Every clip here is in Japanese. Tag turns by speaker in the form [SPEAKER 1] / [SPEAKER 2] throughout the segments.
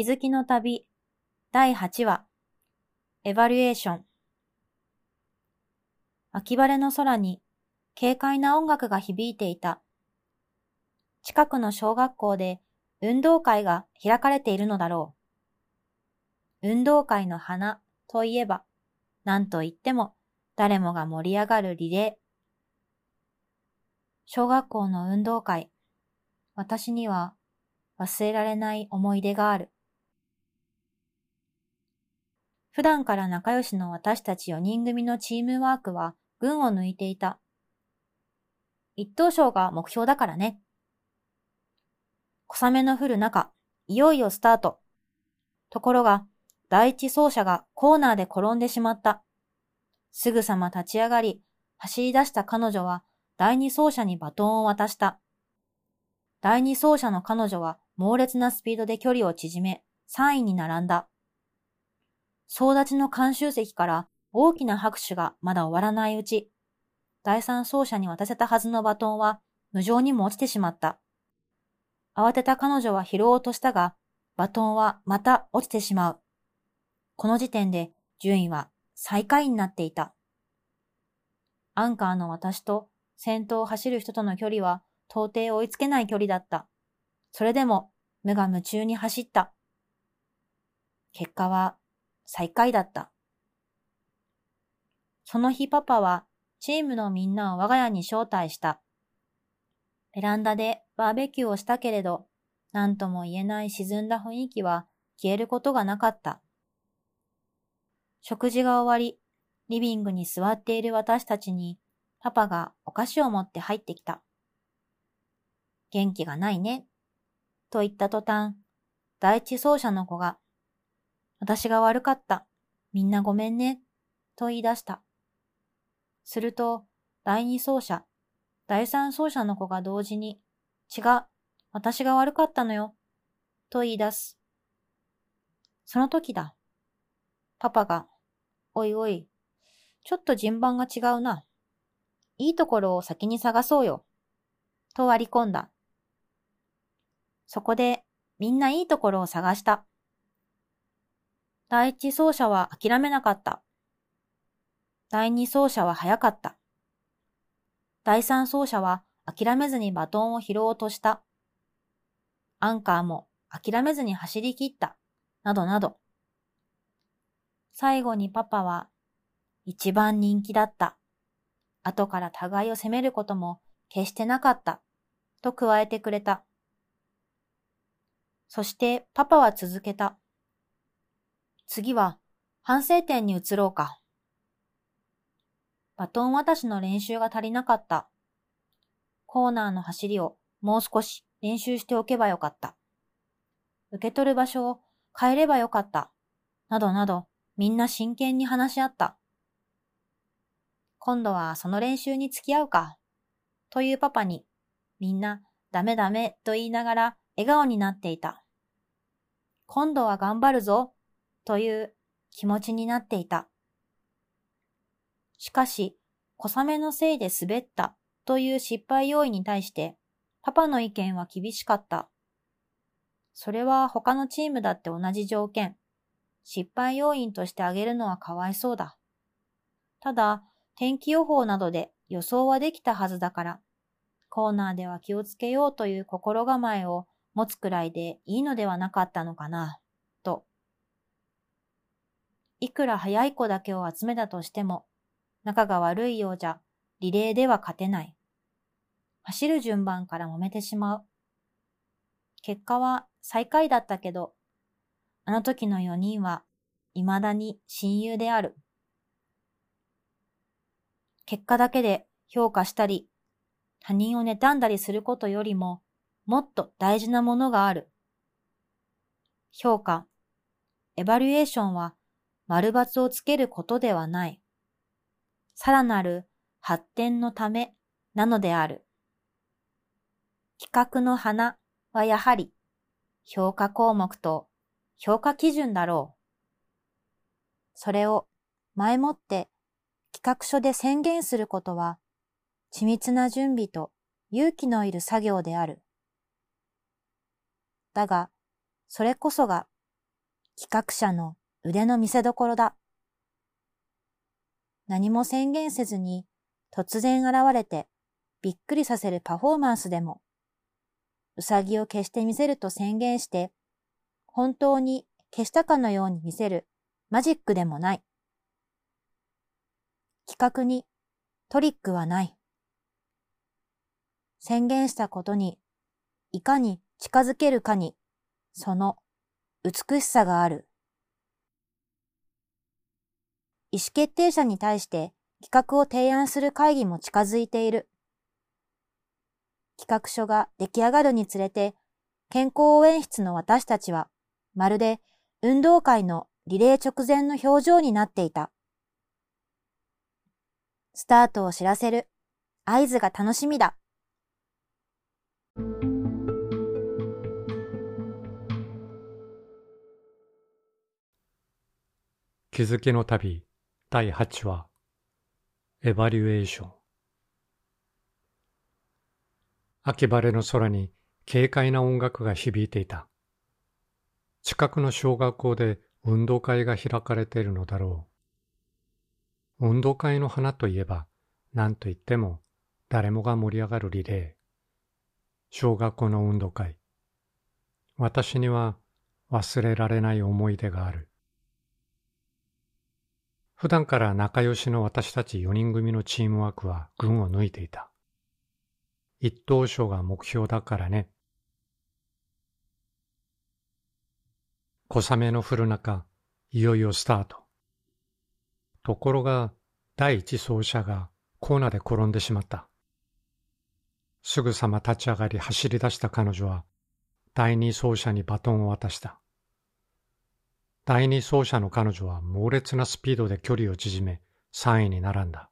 [SPEAKER 1] 気づきの旅第8話エバリュエーション秋晴れの空に軽快な音楽が響いていた。近くの小学校で運動会が開かれているのだろう。運動会の花といえば、何と言っても誰もが盛り上がるリレー。小学校の運動会、私には忘れられない思い出がある。普段から仲良しの私たち4人組のチームワークは群を抜いていた。一等賞が目標だからね。小雨の降る中、いよいよスタート。ところが、第一走者がコーナーで転んでしまった。すぐさま立ち上がり、走り出した彼女は第二走者にバトンを渡した。第二走者の彼女は猛烈なスピードで距離を縮め、3位に並んだ。総立ちの監修席から大きな拍手がまだ終わらないうち、第三走者に渡せたはずのバトンは無情にも落ちてしまった。慌てた彼女は拾おうとしたが、バトンはまた落ちてしまう。この時点で順位は最下位になっていた。アンカーの私と先頭を走る人との距離は到底追いつけない距離だった。それでも無我夢中に走った。結果は最下位だった。その日パパはチームのみんなを我が家に招待した。ベランダでバーベキューをしたけれど、何とも言えない沈んだ雰囲気は消えることがなかった。食事が終わり、リビングに座っている私たちに、パパがお菓子を持って入ってきた。元気がないね。と言った途端、第一走者の子が私が悪かった。みんなごめんね。と言い出した。すると、第二走者、第三走者の子が同時に、違う。私が悪かったのよ。と言い出す。その時だ。パパが、おいおい、ちょっと順番が違うな。いいところを先に探そうよ。と割り込んだ。そこでみんないいところを探した。第一走者は諦めなかった。第二走者は早かった。第三走者は諦めずにバトンを拾おうとした。アンカーも諦めずに走り切った。などなど。最後にパパは一番人気だった。後から互いを責めることも決してなかった。と加えてくれた。そしてパパは続けた。次は反省点に移ろうか。バトン渡しの練習が足りなかった。コーナーの走りをもう少し練習しておけばよかった。受け取る場所を変えればよかった。などなどみんな真剣に話し合った。今度はその練習に付き合うか。というパパにみんなダメダメと言いながら笑顔になっていた。今度は頑張るぞという気持ちになっていた。しかし、小雨のせいで滑ったという失敗要因に対して、パパの意見は厳しかった。それは他のチームだって同じ条件。失敗要因として挙げるのはかわいそうだ。ただ、天気予報などで予想はできたはずだから、コーナーでは気をつけようという心構えを持つくらいでいいのではなかったのかな。いくら早い子だけを集めたとしても、仲が悪いようじゃ、リレーでは勝てない。走る順番から揉めてしまう。結果は最下位だったけど、あの時の4人は未だに親友である。結果だけで評価したり、他人を妬んだりすることよりも、もっと大事なものがある。評価、エバリュエーションは丸抜をつけることではない。さらなる発展のためなのである。企画の花はやはり評価項目と評価基準だろう。それを前もって企画書で宣言することは緻密な準備と勇気のいる作業である。だが、それこそが企画者の腕の見せ所だ。何も宣言せずに突然現れてびっくりさせるパフォーマンスでも、うさぎを消してみせると宣言して、本当に消したかのように見せるマジックでもない。企画にトリックはない。宣言したことにいかに近づけるかにその美しさがある。意思決定者に対して企画を提案する会議も近づいている。企画書が出来上がるにつれて、健康応援室の私たちは、まるで運動会のリレー直前の表情になっていた。スタートを知らせる合図が楽しみだ。
[SPEAKER 2] 気づきの旅第8話エバリュエーション秋晴れの空に軽快な音楽が響いていた。近くの小学校で運動会が開かれているのだろう。運動会の花といえば、何と言っても誰もが盛り上がるリレー。小学校の運動会。私には忘れられない思い出がある。普段から仲良しの私たち4人組のチームワークは群を抜いていた。一等賞が目標だからね。小雨の降る中、いよいよスタート。ところが、第一走者がコーナーで転んでしまった。すぐさま立ち上がり走り出した彼女は、第二走者にバトンを渡した。第二走者の彼女は猛烈なスピードで距離を縮め、3位に並んだ。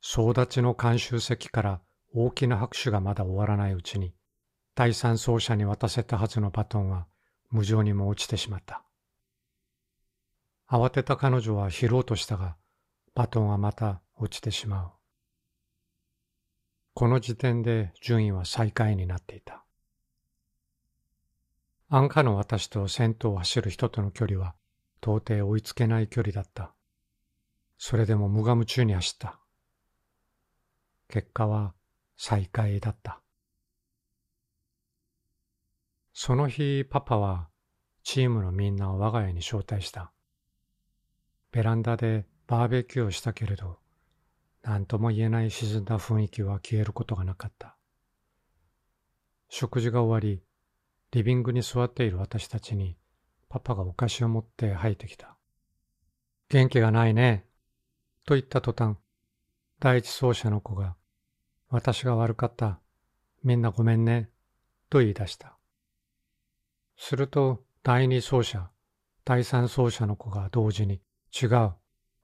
[SPEAKER 2] 総立ちの監修席から大きな拍手がまだ終わらないうちに、第三走者に渡せたはずのバトンは無情にも落ちてしまった。慌てた彼女は拾おうとしたが、バトンはまた落ちてしまう。この時点で順位は最下位になっていた。安価の私と先頭を走る人との距離は到底追いつけない距離だった。それでも無我夢中に走った。結果は再会だった。その日パパはチームのみんなを我が家に招待した。ベランダでバーベキューをしたけれど、何とも言えない沈んだ雰囲気は消えることがなかった。食事が終わり、リビングに座っている私たちに、パパがお菓子を持って入ってきた。元気がないね。と言った途端、第一走者の子が、私が悪かった。みんなごめんね。と言い出した。すると、第二走者、第三走者の子が同時に、違う。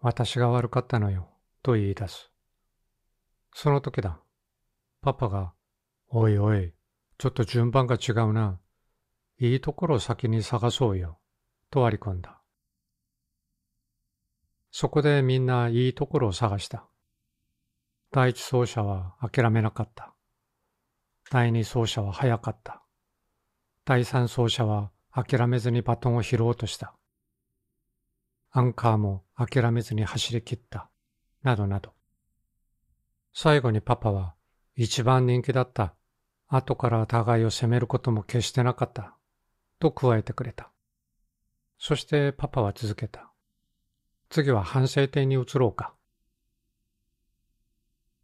[SPEAKER 2] 私が悪かったのよ。と言い出す。その時だ。パパが、おいおい、ちょっと順番が違うな。いいところを先に探そうよ、と割り込んだ。そこでみんないいところを探した。第一走者は諦めなかった。第二走者は早かった。第三走者は諦めずにバトンを拾おうとした。アンカーも諦めずに走り切った。などなど。最後にパパは一番人気だった。後から互いを責めることも決してなかった。と加えてくれた。そしてパパは続けた。次は反省点に移ろうか。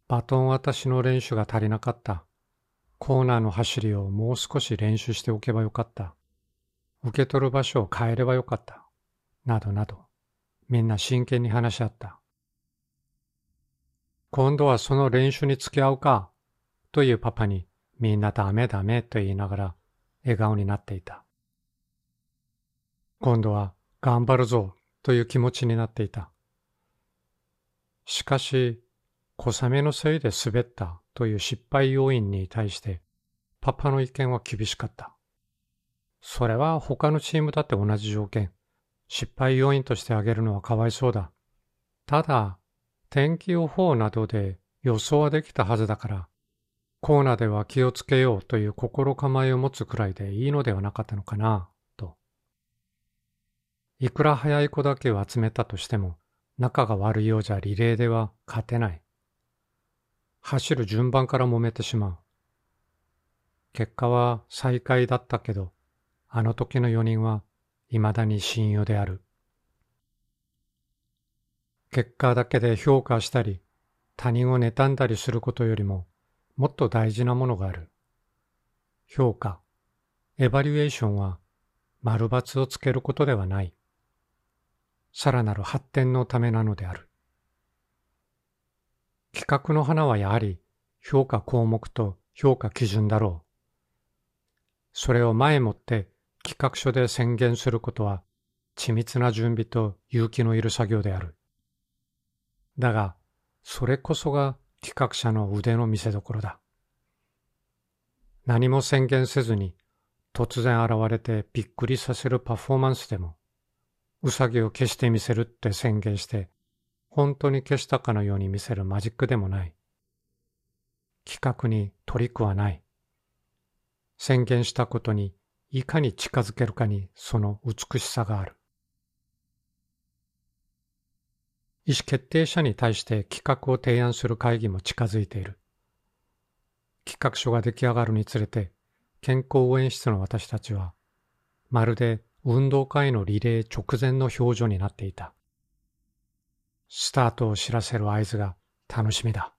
[SPEAKER 2] バトン渡しの練習が足りなかった。コーナーの走りをもう少し練習しておけばよかった。受け取る場所を変えればよかった。などなど、みんな真剣に話し合った。今度はその練習に付き合うか、というパパにみんなダメダメと言いながら笑顔になっていた。今度は頑張るぞという気持ちになっていた。しかし、小雨のせいで滑ったという失敗要因に対して、パパの意見は厳しかった。それは他のチームだって同じ条件。失敗要因として挙げるのはかわいそうだ。ただ、天気予報などで予想はできたはずだから、コーナーでは気をつけようという心構えを持つくらいでいいのではなかったのかな。いくら早い子だけを集めたとしても、仲が悪いようじゃリレーでは勝てない。走る順番から揉めてしまう。結果は再会だったけど、あの時の4人は未だに親友である。結果だけで評価したり、他人を妬んだりすることよりも、もっと大事なものがある。評価、エバリュエーションは、丸抜をつけることではない。さらなる発展のためなのである。企画の花はやはり評価項目と評価基準だろう。それを前もって企画書で宣言することは緻密な準備と勇気のいる作業である。だが、それこそが企画者の腕の見せ所だ。何も宣言せずに突然現れてびっくりさせるパフォーマンスでも、うさぎを消してみせるって宣言して、本当に消したかのように見せるマジックでもない。企画にトリックはない。宣言したことにいかに近づけるかにその美しさがある。意思決定者に対して企画を提案する会議も近づいている。企画書が出来上がるにつれて、健康応援室の私たちは、まるで運動会のリレー直前の表情になっていた。スタートを知らせる合図が楽しみだ。